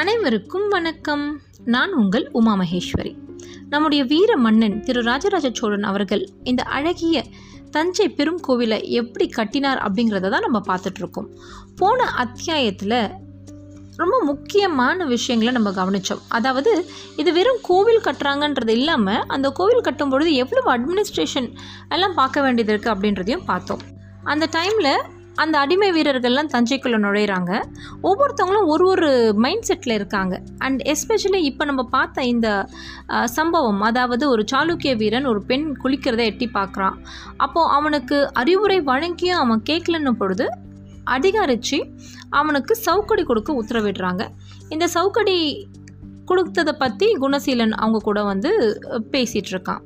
அனைவருக்கும் வணக்கம். நான் உங்கள் உமா மகேஸ்வரி. நம்முடைய வீர மன்னன் திரு ராஜராஜ சோழன் அவர்கள் இந்த அழகிய தஞ்சை பெரும் கோவிலை எப்படி கட்டினார் அப்படிங்கிறத தான் நம்ம பார்த்துட்ருக்கோம் போன அத்தியாயத்தில் ரொம்ப முக்கியமான விஷயங்களை நம்ம கவனித்தோம் அதாவது இது வெறும் கோவில் கட்டுறாங்கன்றது இல்லாமல் அந்த கோவில் கட்டும் பொழுது எவ்வளவு அட்மினிஸ்ட்ரேஷன் எல்லாம் பார்க்க வேண்டியது இருக்குது அப்படின்றதையும் பார்த்தோம். அந்த டைமில் அந்த அடிமை வீரர்கள்லாம் தஞ்சைக்குள்ளே நுழையிறாங்க. ஒவ்வொருத்தவங்களும் ஒரு ஒரு மைண்ட் செட்டில் இருக்காங்க. அண்ட் எஸ்பெஷலி இப்போ நம்ம பார்த்த இந்த சம்பவம் அதாவது ஒரு சாளுக்கிய வீரன் ஒரு பெண் குளிக்கிறத எட்டி பார்க்குறான். அப்போது அவனுக்கு அறிவுரை வழங்கியும் அவன் கேட்கலன்னும் பொழுது அதிகாரிச்சு அவனுக்கு சவுக்கடி கொடுக்க உத்தரவிடுறாங்க. இந்த சவுக்கடி கொடுத்ததை பற்றி குணசீலன் அவங்க கூட வந்து பேசிகிட்டு இருக்கான்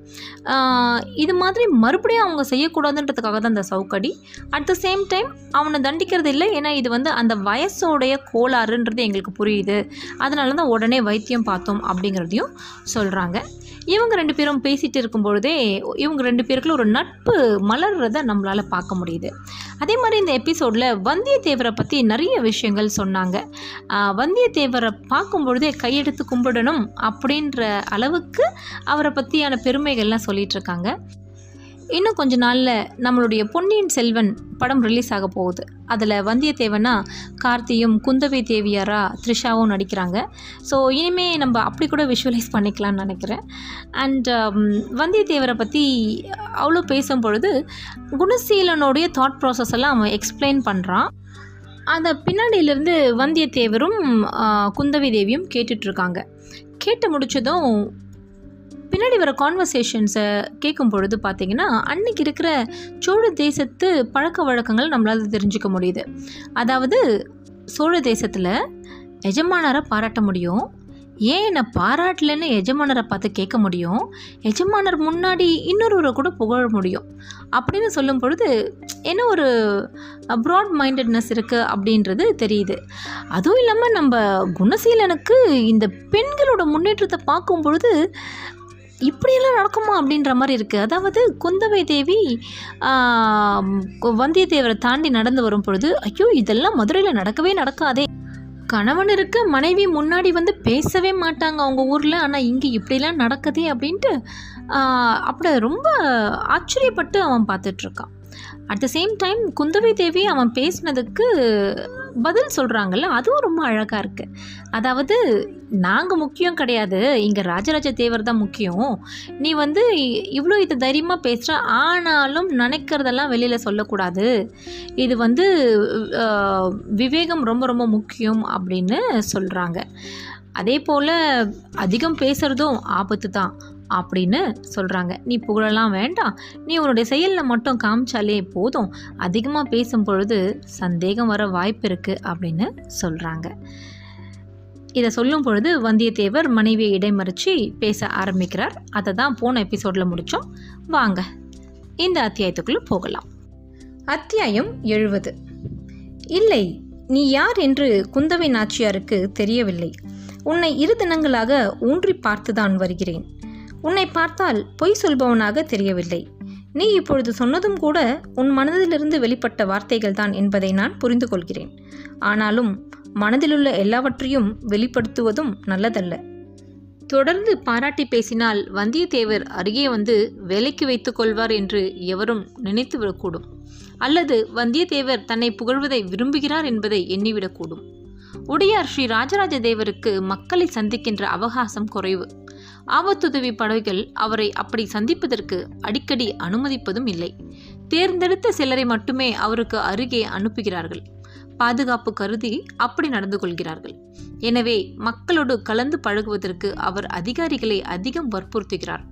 இது மாதிரி மறுபடியும் அவங்க செய்யக்கூடாதுன்றதுக்காக தான் அந்த சவுக்கடி. அட் த சேம் டைம் அவனை தண்டிக்கிறது இல்லை. ஏன்னா இது வந்து அந்த வயசோடைய கோளாறுன்றது எங்களுக்கு புரியுது. அதனால தான் உடனே வைத்தியம் பார்த்தோம் அப்படிங்கிறதையும் சொல்கிறாங்க இவங்க ரெண்டு பேரும் பேசிகிட்டு இருக்கும் பொழுதே இவங்க ரெண்டு பேருக்குள்ள ஒரு நட்பு மலர்றத நம்மளால் பார்க்க முடியுது. அதே மாதிரி இந்த எபிசோடில் வந்தியத்தேவரை பற்றி நிறைய விஷயங்கள் சொன்னாங்க. வந்தியத்தேவரை பார்க்கும் பொழுதே கையெடுத்து கும்பிடணும் அப்படின்ற அளவுக்கு அவரை பற்றியான பெருமைகள்லாம் சொல்லிகிட்ருக்காங்க இன்னும் கொஞ்ச நாளில் நம்மளுடைய பொன்னியின் செல்வன் படம் ரிலீஸ் ஆக போகுது. அதில் வந்தியத்தேவனா கார்த்தியும் குந்தவை தேவியாரா த்ரிஷாவும் நடிக்கிறாங்க. ஸோ இனிமே நம்ம அப்படி கூட விஷுவலைஸ் பண்ணிக்கலாம்னு நினைக்கிறேன். அண்ட் um, வந்தியத்தேவரை பற்றி அவ்வளோ பேசும் பொழுது குணசீலனுடைய தாட் ப்ராசஸ் எல்லாம் அவன் எக்ஸ்பிளைன் பண்ணுறான் அதை பின்னாடியிலேருந்து வந்தியத்தேவரும் குந்தவி தேவியும் கேட்டுட்ருக்காங்க கேட்டு முடிச்சதும் பின்னாடி வர கான்வர்சேஷன்ஸை கேட்கும் பொழுது பார்த்தீங்கன்னா அன்னைக்கு இருக்கிற சோழ தேசத்து பழக்க வழக்கங்கள் நம்மளால் தெரிஞ்சுக்க முடியுது. அதாவது சோழ தேசத்தில் எஜமானரை பாராட்ட முடியும். ஏன் என்னை பாராட்டலன்னு எஜமானரை பார்த்து கேட்க முடியும். எஜமானர் முன்னாடி இன்னொருவரை கூட புகழ முடியும். அப்படின்னு சொல்லும் பொழுது என்ன ஒரு ப்ராட் மைண்டட்னஸ் இருக்குது அப்படின்றது தெரியுது. அதுவும் இல்லாமல் நம்ம குணசீலனுக்கு இந்த பெண்களோட முன்னேற்றத்தை பார்க்கும் பொழுது இப்படியெல்லாம் நடக்குமா அப்படின்ற மாதிரி இருக்குது அதாவது குந்தவை தேவி வந்தியத்தேவரை தாண்டி நடந்து வரும் பொழுது ஐயோ இதெல்லாம் மதுரையில் நடக்கவே நடக்காதே. கணவன் இருக்க மனைவி முன்னாடி வந்து பேசவே மாட்டாங்க அவங்க ஊரில் ஆனால் இங்கே இப்படிலாம் நடக்குதே அப்படின்ட்டு அப்படி ரொம்ப ஆச்சரியப்பட்டு அவன் பார்த்துட்ருக்கான் at the same time Kundavai Devi அவன் பேசினதுக்கு பதில் சொல்கிறாங்கல்ல அதுவும் ரொம்ப அழகாக இருக்குது அதாவது நாங்கள் முக்கியம் கிடையாது. இங்கே ராஜராஜ தேவர் தான் முக்கியம். நீ வந்து இவ்வளோ இது தைரியமாக பேசுகிற ஆனாலும் நினைக்கிறதெல்லாம் வெளியில் சொல்லக்கூடாது. இது வந்து விவேகம் ரொம்ப ரொம்ப முக்கியம் அப்படின்னு சொல்கிறாங்க அதே போல் அதிகம் பேசுகிறதும் ஆபத்து தான். அப்படின்னு சொல்கிறாங்க நீ புகழலாம் வேண்டாம். நீ உன்னுடைய செயலில் மட்டும் காமிச்சாலே போதும். அதிகமாக பேசும் பொழுது சந்தேகம் வர வாய்ப்பு இருக்குது அப்படின்னு சொல்கிறாங்க இதை சொல்லும் பொழுது வந்தியத்தேவர் மனைவியை இடைமறித்து பேச ஆரம்பிக்கிறார். அதை தான் போன எபிசோடில் முடித்தோம் வாங்க இந்த அத்தியாயத்துக்குள்ளே போகலாம். அத்தியாயம் எழுபது இல்லை நீ யார் என்று குந்தவை நாச்சியாருக்கு தெரியவில்லை. உன்னை இரு தினங்களாக ஊன்றி பார்த்துதான் வருகிறேன். உன்னை பார்த்தால் பொய் சொல்பவனாக தெரியவில்லை. நீ இப்பொழுது சொன்னதும் கூட உன் மனதிலிருந்து வெளிப்பட்ட வார்த்தைகள் தான் என்பதை நான் புரிந்து கொள்கிறேன். ஆனாலும் மனதிலுள்ள எல்லாவற்றையும் வெளிப்படுத்துவதும் நல்லதல்ல. தொடர்ந்து பாராட்டி பேசினால் வந்தியத்தேவர் அருகே வந்து வேலைக்கு வைத்துக் கொள்வார் என்று எவரும் நினைத்துவிடக்கூடும். அல்லது வந்தியத்தேவர் தன்னை புகழ்வதை விரும்புகிறார் என்பதை எண்ணிவிடக்கூடும். உடையார் ஸ்ரீ ராஜராஜ தேவருக்கு மக்களை சந்திக்கின்ற அவகாசம் குறைவு. ஆபத்துதவி படைகள் அவரை அப்படி சந்திப்பதற்கு அடிக்கடி அனுமதிப்பதும் இல்லை. தேர்ந்தெடுத்த சிலரை மட்டுமே அவருக்கு அருகே அனுப்புகிறார்கள். பாதுகாப்பு கருதி அப்படி நடந்து கொள்கிறார்கள். எனவே மக்களோடு கலந்து பழகுவதற்கு அவர் அதிகாரிகளை அதிகம் வற்புறுத்துகிறார்.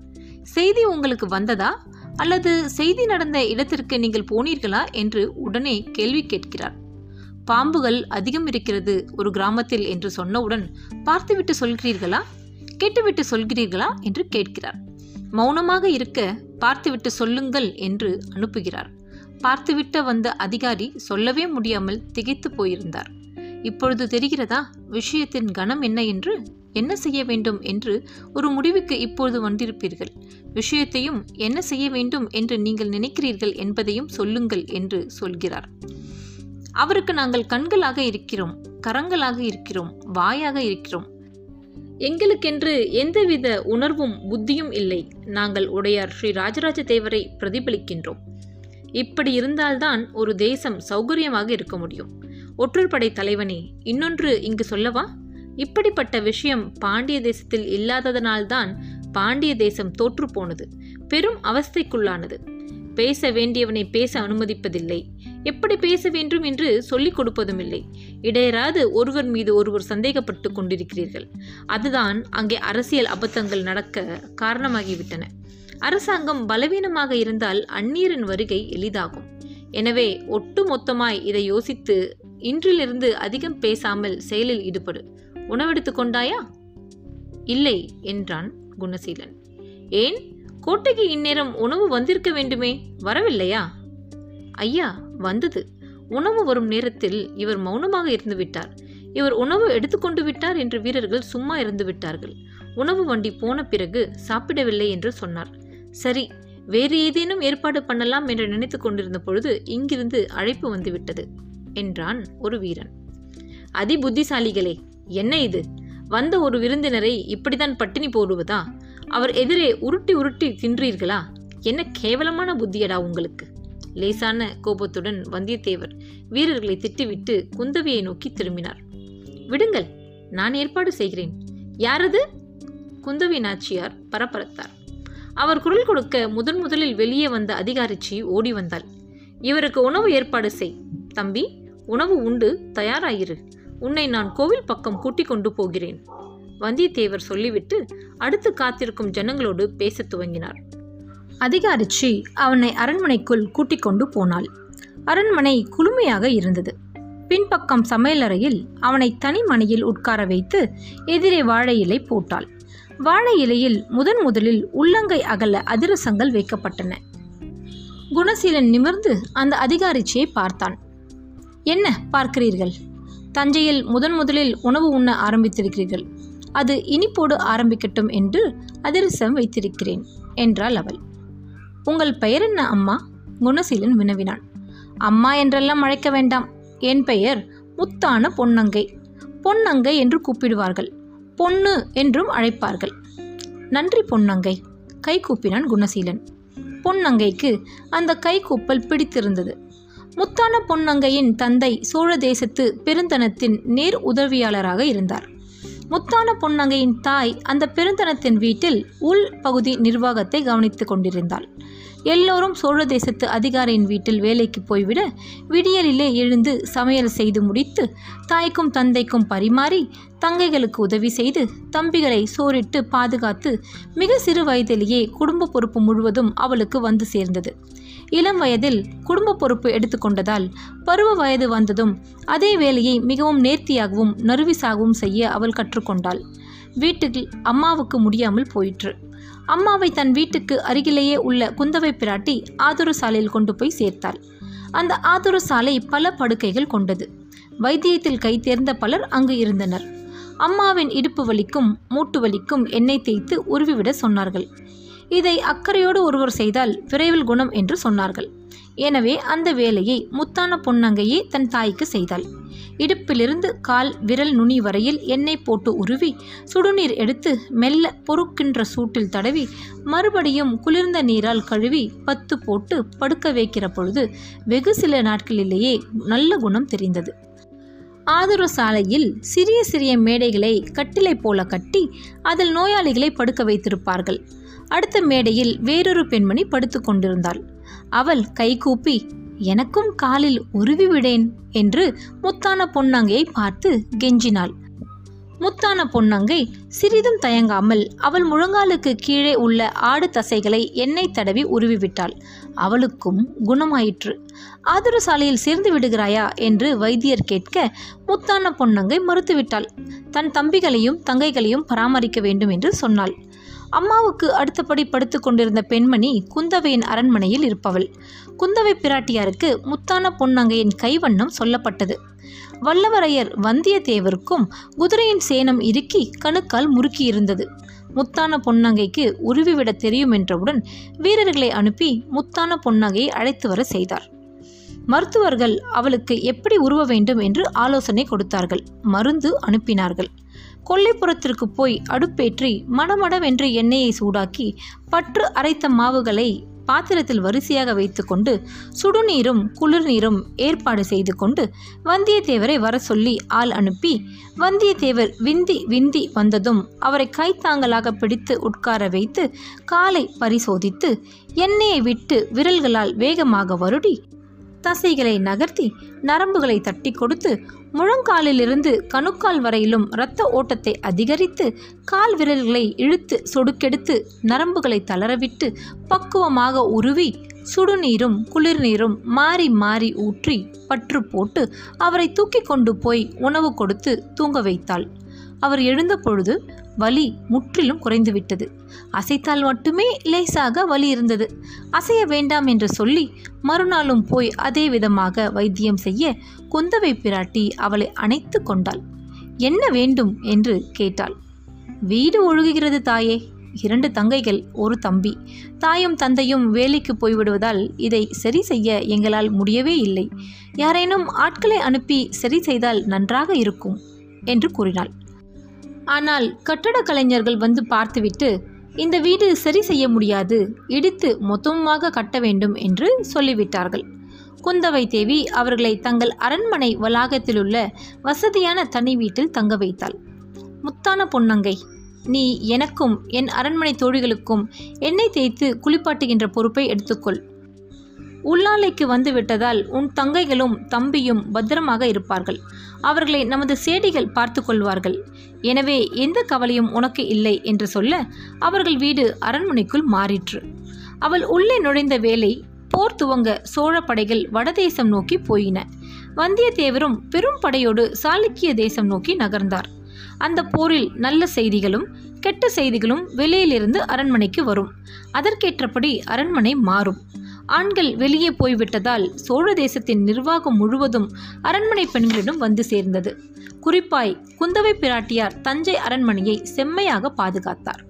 செய்தி உங்களுக்கு வந்ததா? அல்லது செய்தி நடந்த இடத்திற்கு நீங்கள் போனீர்களா? என்று உடனே கேள்வி கேட்கிறார். பாம்புகள் அதிகம் இருக்கிறது ஒரு கிராமத்தில் என்று சொன்னவுடன் பார்த்துவிட்டு சொல்கிறீர்களா? கேட்டுவிட்டு சொல்கிறீர்களா என்று கேட்கிறார். மௌனமாக இருக்க பார்த்துவிட்டு சொல்லுங்கள் என்று அனுப்புகிறார். பார்த்துவிட்ட வந்த அதிகாரி சொல்லவே முடியாமல் திகைத்து போயிருந்தார். இப்பொழுது தெரிகிறதா விஷயத்தின் கணம் என்ன என்று? என்ன செய்ய வேண்டும் என்று ஒரு முடிவுக்கு இப்பொழுது வந்திருப்பீர்கள். விஷயத்தையும் என்ன செய்ய வேண்டும் என்று நீங்கள் நினைக்கிறீர்கள் என்பதையும் சொல்லுங்கள் என்று சொல்கிறார். அவருக்கு நாங்கள் கண்களாக இருக்கிறோம் கரங்களாக இருக்கிறோம் வாயாக இருக்கிறோம். எங்களுக்கென்று எந்தவித உணர்வும் புத்தியும் இல்லை. நாங்கள் உடையார் ஸ்ரீ ராஜராஜ தேவரை பிரதிபலிக்கின்றோம். இப்படி இருந்தால்தான் ஒரு தேசம் சௌகரியமாக இருக்க முடியும். ஒற்றுப்படை தலைவனே இன்னொன்று இங்கு சொல்லவா? இப்படிப்பட்ட விஷயம் பாண்டிய தேசத்தில் இல்லாததனால்தான் பாண்டிய தேசம் தோற்று போனது பெரும் அவஸ்தைக்குள்ளானது. பேச வேண்டியவனை பேச அனுமதிப்பதில்லை. எப்படி பேச வேண்டும் என்று சொல்லிக் கொடுப்பதும் இல்லை இடையராது ஒருவர் மீது ஒருவர் சந்தேகப்பட்டு கொண்டிருக்கிறீர்கள். அதுதான் அங்கே அரசியல் அபத்தங்கள் நடக்க காரணமாகிவிட்டன. அரசாங்கம் பலவீனமாக இருந்தால் அந்நீரின் வருகை எளிதாகும். எனவே ஒட்டு மொத்தமாய் இதை யோசித்து இன்றிலிருந்து அதிகம் பேசாமல் செயலில் ஈடுபடு. உணவெடுத்து கொண்டாயா? இல்லை என்றான் குணசீலன். ஏன்? கோட்டைக்கு இந்நேரம் உணவு வந்திருக்க வேண்டுமே? வரவில்லையா? ஐயா வந்தது. உணவு வரும் நேரத்தில் இவர் மௌனமாக இருந்து விட்டார் இவர் உணவு எடுத்துக்கொண்டு விட்டார் என்று வீரர்கள் சும்மா இருந்து விட்டார்கள். உணவு வண்டி போன பிறகு சாப்பிடவில்லை என்று சொன்னார். சரி வேறு ஏதேனும் ஏற்பாடு பண்ணலாம் என்று நினைத்து கொண்டிருந்த பொழுது இங்கிருந்து அழைப்பு வந்துவிட்டது என்றான் ஒரு வீரன். அதி புத்திசாலிகளே என்ன இது? வந்த ஒரு விருந்தினரை இப்படித்தான் பட்டினி போடுவதா? அவர் எதிரே உருட்டி உருட்டி தின்றீர்களா? என்ன கேவலமான புத்தியடா உங்களுக்கு. லேசான கோபத்துடன் வந்தியத்தேவர் வீரர்களை திட்டிவிட்டு குந்தவியை நோக்கி திரும்பினார். விடுங்கள் நான் ஏற்பாடு செய்கிறேன். யாரது? குந்தவி நாச்சியார் பரபரத்தார். அவர் குரல் கொடுக்க முதன் முதலில் வெளியே வந்த அதிகாரிச்சி ஓடி வந்தாள். இவருக்கு உணவு ஏற்பாடு செய். தம்பி உணவு உண்டு தயாராயிரு. உன்னை நான் கோவில் பக்கம் கூட்டிக் கொண்டு போகிறேன். வந்தியத்தேவர் சொல்லிவிட்டு அடுத்து காத்திருக்கும் ஜனங்களோடு பேசத் துவங்கினார். அதிகாரிச்சி அவனை அரண்மனைக்குள் கூட்டிக் கொண்டு போனாள். அரண்மனை குளுமையாக இருந்தது. பின்பக்கம் சமையலறையில் அவனை தனி மனையில் உட்கார வைத்து எதிரே வாழை இலை போட்டாள். வாழை இலையில் முதன் முதலில் உள்ளங்கை அகல அதிரசங்கள் வைக்கப்பட்டன. குணசீலன் நிமிர்ந்து அந்த அதிகாரிச்சியை பார்த்தான். என்ன பார்க்கிறீர்கள்? தஞ்சையில் முதன் முதலில் உணவு உண்ண ஆரம்பித்திருக்கிறீர்கள். அது இனிப்போடு ஆரம்பிக்கட்டும் என்று அதிரசம் வைத்திருக்கிறேன் என்றாள் அவள். உங்கள் பெயர் என்ன அம்மா? குணசீலன் வினவினான் அம்மா என்றெல்லாம் அழைக்க வேண்டாம். என் பெயர் முத்தான பொன்னங்கை. பொன்னங்கை என்று கூப்பிடுவார்கள். பொண்ணு என்றும் அழைப்பார்கள். நன்றி பொன்னங்கை கை கூப்பினான் குணசீலன். பொன்னங்கைக்கு அந்த கைகூப்பல் பிடித்திருந்தது. முத்தான பொன்னங்கையின் தந்தை சோழ தேசத்து பெருந்தனத்தின் நேர் உதவியாளராக இருந்தார். முத்தான பொன்னங்கையின் தாய் அந்த பெருந்தனத்தின் வீட்டில் உள் பகுதி நிர்வாகத்தை கவனித்துக் கொண்டிருந்தாள். எல்லோரும் சோழ தேசத்து அதிகாரியின் வீட்டில் வேலைக்கு போய்விட விடியலிலே எழுந்து சமையல் செய்து முடித்து தாய்க்கும் தந்தைக்கும் பரிமாறி தங்கைகளுக்கு உதவி செய்து தம்பிகளை சோறிட்டு பாதுகாத்து மிக சிறு வயதிலேயே குடும்ப பொறுப்பு முழுவதும் அவளுக்கு வந்து சேர்ந்தது. இளம் வயதில் குடும்ப பொறுப்பு எடுத்துக்கொண்டதால் பருவ வயது வந்ததும் அதே வேலையை மிகவும் நேர்த்தியாகவும் நறுவிசாகவும் செய்ய அவள் கற்றுக்கொண்டாள். வீட்டில் அம்மாவுக்கு முடியாமல் போயிற்று. அம்மாவை தன் வீட்டுக்கு அருகிலேயே உள்ள குந்தவை பிராட்டி ஆதுர சாலையில் கொண்டு போய் சேர்த்தாள். அந்த ஆதுர சாலை பல படுக்கைகள் கொண்டது. வைத்தியத்தில் கை தேர்ந்த பலர் அங்கு இருந்தனர். அம்மாவின் இடுப்பு வலிக்கும் மூட்டு வலிக்கும் எண்ணெய் தேய்த்து உருவிவிட சொன்னார்கள். இதை அக்கறையோடு ஒருவர் செய்தால் விரைவில் குணம் என்று சொன்னார்கள். எனவே அந்த வேலையை முத்தான பொன்னங்கையே தன் தாய்க்கு செய்தாள். இடுப்பிலிருந்து கால் விரல் நுனி வரையில் எண்ணெய் போட்டு உருவி சுடுநீர் எடுத்து மெல்ல பொறுக்கின்ற சூட்டில் தடவி மறுபடியும் குளிர்ந்த நீரால் கழுவி பத்து போட்டு படுக்க வைக்கிற பொழுது வெகு சில நாட்களிலேயே நல்ல குணம் தெரிந்தது. ஆதுர சாலையில் சிறிய சிறிய மேடைகளை கட்டிலை போல கட்டி அதில் நோயாளிகளை படுக்க வைத்திருப்பார்கள். அடுத்த மேடையில் வேறொரு பெண்மணி படுத்து கொண்டிருந்தாள். அவள் கைகூப்பி எனக்கும் காலில் உருவி விடேன் என்று முத்தான பொன்னங்கையை பார்த்து கெஞ்சினாள். முத்தான பொன்னங்கை சிறிதும் தயங்காமல் அவள் முழங்காலுக்கு கீழே உள்ள ஆடு தசைகளை எண்ணெய் தடவி உருவிவிட்டாள் அவளுக்கும் குணமாயிற்று. ஆதுர சாலையில் சேர்ந்து விடுகிறாயா? என்று வைத்தியர் கேட்க முத்தான பொன்னங்கை மறுத்துவிட்டாள். தன் தம்பிகளையும் தங்கைகளையும் பராமரிக்க வேண்டும் என்று சொன்னாள். அம்மாவுக்கு அடுத்தபடி படுத்து கொண்டிருந்த பெண்மணி குந்தவையின் அரண்மனையில் இருப்பவள். குந்தவை பிராட்டியாருக்கு முத்தான பொன்னங்கையின் கைவண்ணம் சொல்லப்பட்டது. வல்லவரையர் வந்தியத்தேவருக்கும் குதிரையின் சேனம் இறுக்கி கணுக்கால் முறுக்கியிருந்தது. முத்தான பொன்னங்கைக்கு உருவிவிட தெரியும் என்றவுடன் வீரர்களை அனுப்பி முத்தான பொன்னங்கையை அழைத்து வர செய்தார். மருத்துவர்கள் அவளுக்கு எப்படி உருவ வேண்டும் என்று ஆலோசனை கொடுத்தார்கள். மருந்து அனுப்பினார்கள். கொல்லைப்புறத்திற்கு போய் அடுப்பேற்றி மடமடவென்று எண்ணெயை சூடாக்கி பற்று அரைத்த மாவுகளை பாத்திரத்தில் வரிசையாக வைத்துக்கொண்டு சுடுநீரும் குளிர்நீரும் ஏற்பாடு செய்து கொண்டு வந்தியத்தேவரை வர சொல்லி ஆள் அனுப்பி வந்தியத்தேவர் விந்தி விந்தி வந்ததும் அவரை கைத்தாங்கலாக பிடித்து உட்கார வைத்து காலை பரிசோதித்து எண்ணெயை விட்டு விரல்களால் வேகமாக வருடி தசைகளை நகர்த்தி நரம்புகளை தட்டி கொடுத்து முழங்காலிலிருந்து கணுக்கால் வரையிலும் இரத்த ஓட்டத்தை அதிகரித்து கால் விரல்களை இழுத்து சொடுக்கெடுத்து நரம்புகளை தளரவிட்டு பக்குவமாக உருவி சுடுநீரும் குளிர்நீரும் மாறி மாறி ஊற்றி பற்று போட்டு அவரை தூக்கி கொண்டு போய் உணவு கொடுத்து தூங்க வைத்தாள். அவர் எழுந்த பொழுது வலி முற்றிலும் குறைந்துவிட்டது. அசைத்தால் மட்டுமே லேசாக வலி இருந்தது. அசைய வேண்டாம் என்று சொல்லி மறுநாளும் போய் அதே விதமாக வைத்தியம் செய்ய குந்தவை பிராட்டி அவளை அணைத்து கொண்டாள். என்ன வேண்டும்? என்று கேட்டாள். வீடு ஒழுகுகிறது தாயே. இரண்டு தங்கைகள் ஒரு தம்பி. தாயும் தந்தையும் வேலைக்கு போய்விடுவதால் இதை சரி செய்ய எங்களால் முடியவே இல்லை. யாரேனும் ஆட்களை அனுப்பி சரி செய்தால் நன்றாக இருக்கும் என்று கூறினாள். ஆனால் கட்டடக் கலைஞர்கள் வந்து பார்த்துவிட்டு இந்த வீடு சரி செய்ய முடியாது இடித்து மொத்தமாக கட்ட வேண்டும் என்று சொல்லிவிட்டார்கள். குந்தவை தேவி அவர்களை தங்கள் அரண்மனை வளாகத்திலுள்ள வசதியான தனி வீட்டில் தங்க வைத்தாள். முத்தான பொன்னங்கை நீ எனக்கும் என் அரண்மனை தோழிகளுக்கும் எண்ணெய் தேய்த்து குளிப்பாட்டுகின்ற பொறுப்பை எடுத்துக்கொள். உள்ளாலைக்கு வந்து விட்டதால் உன் தங்கைகளும் தம்பியும் பத்திரமாக இருப்பார்கள். அவர்களை நமது சேடிகள் பார்த்து கொள்வார்கள். எனவே எந்த கவலையும் உனக்கு இல்லை என்று சொல்ல அவர்கள் வீடு அரண்மனைக்குள் மாறிற்று. அவள் உள்ளே நுழைந்த வேலை போர் துவங்க சோழ படைகள் வடதேசம் நோக்கி போயின. வந்தியத்தேவரும் பெரும் படையோடு சாளுக்கிய தேசம் நோக்கி நகர்ந்தார். அந்த போரில் நல்ல செய்திகளும் கெட்ட செய்திகளும் வெளியிலிருந்து அரண்மனைக்கு வரும். அதற்கேற்றபடி அரண்மனை மாறும். ஆண்கள் வெளியே போய்விட்டதால் சோழ தேசத்தின் நிர்வாகம் முழுவதும் அரண்மனை பெண்களிடம் வந்து சேர்ந்தது. குறிப்பாய் குந்தவை பிராட்டியார் தஞ்சை அரண்மனையை செம்மையாக பாதுகாத்தார்.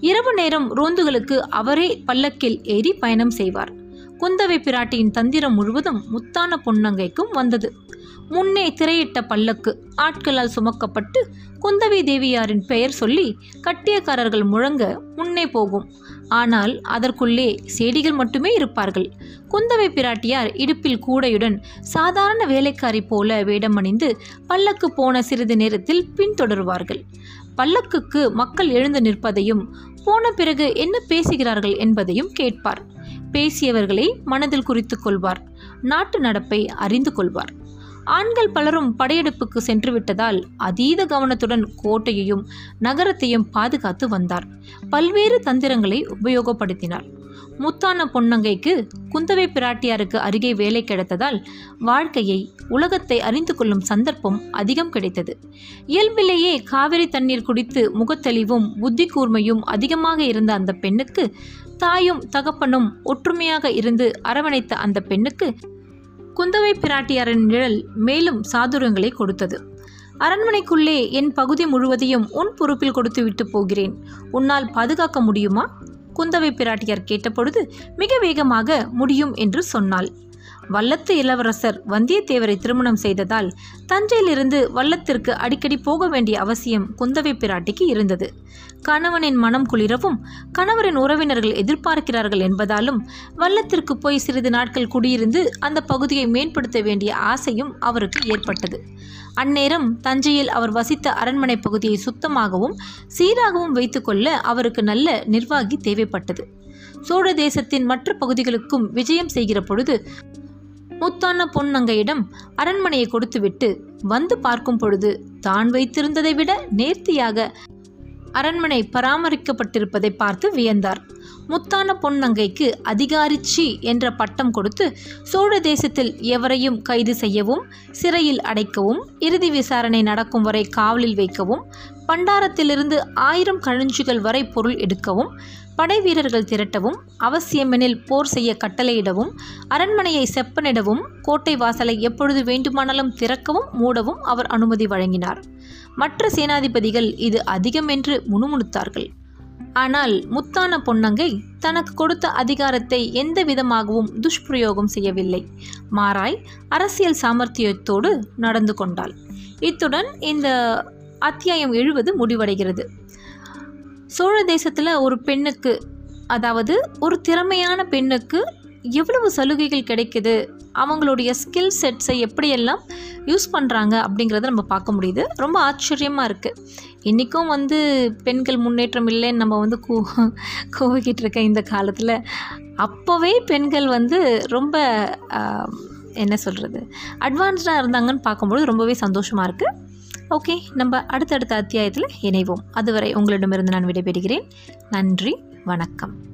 இரவு நேரம் ரோந்துகளுக்கு அவரே பல்லக்கில் ஏறி பயணம் செய்வார். குந்தவை பிராட்டியின் தந்திரம் முழுவதும் முத்தான பொன்னங்கைக்கும் வந்தது. முன்னே திரையிட்ட பல்லக்கு ஆட்களால் சுமக்கப்பட்டு குந்தவை தேவியாரின் பெயர் சொல்லி கட்டியக்காரர்கள் முழங்க முன்னே போகும். ஆனால் அதற்குள்ளே செடிகள் மட்டுமே இருப்பார்கள். குந்தவை பிராட்டியார் இடுப்பில் கூடையுடன் சாதாரண வேலைக்காரி போல வேடமணிந்து பல்லக்கு போன சிறிது நேரத்தில் பின்தொடருவார்கள். பல்லக்குக்கு மக்கள் எழுந்து நிற்பதையும் போன பிறகு என்ன பேசுகிறார்கள் என்பதையும் கேட்பார். பேசியவர்களை மனதில் குறித்து கொள்வார். நாட்டு நடப்பை அறிந்து கொள்வார். ஆண்கள் பலரும் படையெடுப்புக்கு சென்று விட்டதால் அதீத கவனத்துடன் கோட்டையையும் நகரத்தையும் பாதுகாத்து வந்தார். பல்வேறு தந்திரங்களை உபயோகப்படுத்தினார். முத்தான பொன்னங்கைக்கு குந்தவை பிராட்டியாருக்கு அருகே வேலை கிடைத்ததால் வாழ்க்கையை உலகத்தை அறிந்து கொள்ளும் சந்தர்ப்பம் அதிகம் கிடைத்தது. இயல்பிலேயே காவிரி தண்ணீர் குடித்து முகத்தெளிவும் புத்தி கூர்மையும் அதிகமாக இருந்த அந்த பெண்ணுக்கு தாயும் தகப்பனும் ஒற்றுமையாக இருந்து அரவணைத்த அந்த பெண்ணுக்கு குந்தவை பிராட்டியாரின் நிழல் மேலும் சாதுரங்களை கொடுத்தது. அரண்மனைக்குள்ளே என் பகுதி முழுவதையும் உன் பொறுப்பில் கொடுத்து விட்டு போகிறேன். உன்னால் பாதுகாக்க முடியுமா? குந்தவை பிராட்டியார் கேட்டபொழுது மிக வேகமாக முடியும் என்று சொன்னாள். வல்லத்து இளவரசர் வந்தியத்தேவரை திருமணம் செய்ததால் தஞ்சையிலிருந்து வல்லத்திற்கு அடிக்கடி போக வேண்டிய அவசியம் குந்தவை பிராட்டிக்கு இருந்தது. கணவனின் மனம் குளிரவும் கணவரின் உறவினர்கள் எதிர்பார்க்கிறார்கள் என்பதாலும் வல்லத்திற்கு போய் சிறிது நாட்கள் குடியிருந்து அந்த பகுதியை மேம்படுத்த வேண்டிய ஆசையும் அவருக்கு ஏற்பட்டது. அந்நேரம் தஞ்சையில் அவர் வசித்த அரண்மனை பகுதியை சுத்தமாகவும் சீராகவும் வைத்துக்கொள்ள அவருக்கு நல்ல நிர்வாகி தேவைப்பட்டது. சோழ தேசத்தின் மற்ற பகுதிகளுக்கும் விஜயம் செய்கிற பொழுது முத்தான பொன்னங்கையிடம் அரண்மனையை கொடுத்துவிட்டு வந்து பார்க்கும் பொழுது தான் வைத்திருந்ததை விட நேர்த்தியாக அரண்மனை பராமரிக்கப்பட்டிருப்பதை பார்த்து வியந்தார். முத்தான பொன்னங்கைக்கு அதிகாரிச்சி என்ற பட்டம் கொடுத்து சோழ தேசத்தில் எவரையும் கைது செய்யவும் சிறையில் அடைக்கவும் இறுதி விசாரணை நடக்கும் வரை காவலில் வைக்கவும் பண்டாரத்திலிருந்து ஆயிரம் கழிஞ்சுகள் வரை பொருள் எடுக்கவும் படை வீரர்கள் திரட்டவும் அவசியமெனில் போர் செய்ய கட்டளையிடவும் அரண்மனையை செப்பனிடவும் கோட்டை வாசலை எப்பொழுது வேண்டுமானாலும் திறக்கவும் மூடவும் அவர் அனுமதி வழங்கினார். மற்ற சேனாதிபதிகள் இது அதிகம் என்று முணுமுணுத்தார்கள். ஆனால் முத்தான பொன்னங்கை தனக்கு கொடுத்த அதிகாரத்தை எந்த விதமாகவும் துஷ்பிரயோகம் செய்யவில்லை. மாறாய் அரசியல் சாமர்த்தியத்தோடு நடந்து கொண்டாள். இத்துடன் இந்த அத்தியாயம் எழுவது முடிவடைகிறது. சோழ தேசத்தில் ஒரு பெண்ணுக்கு அதாவது ஒரு திறமையான பெண்ணுக்கு எவ்வளவு சலுகைகள் கிடைக்குது? அவங்களுடைய ஸ்கில் செட்ஸை எப்படியெல்லாம் யூஸ் பண்ணுறாங்க அப்படிங்கிறத நம்ம பார்க்க முடியுது. ரொம்ப ஆச்சரியமாக இருக்குது இன்றைக்கும் வந்து பெண்கள் முன்னேற்றம் இல்லைன்னு நம்ம வந்து கூ கோவிக்கிட்டு இருக்க இந்த காலத்தில். அப்போவே பெண்கள் வந்து ரொம்ப என்ன சொல்கிறது அட்வான்ஸ்டாக இருந்தாங்கன்னு பார்க்கும்பொழுது ரொம்பவே சந்தோஷமாக இருக்குது ஓகே நம்ம அடுத்தடுத்த அத்தியாயத்தில் இணைவோம். அதுவரை உங்களிடமிருந்து நான் விடைபெறுகிறேன். நன்றி வணக்கம்.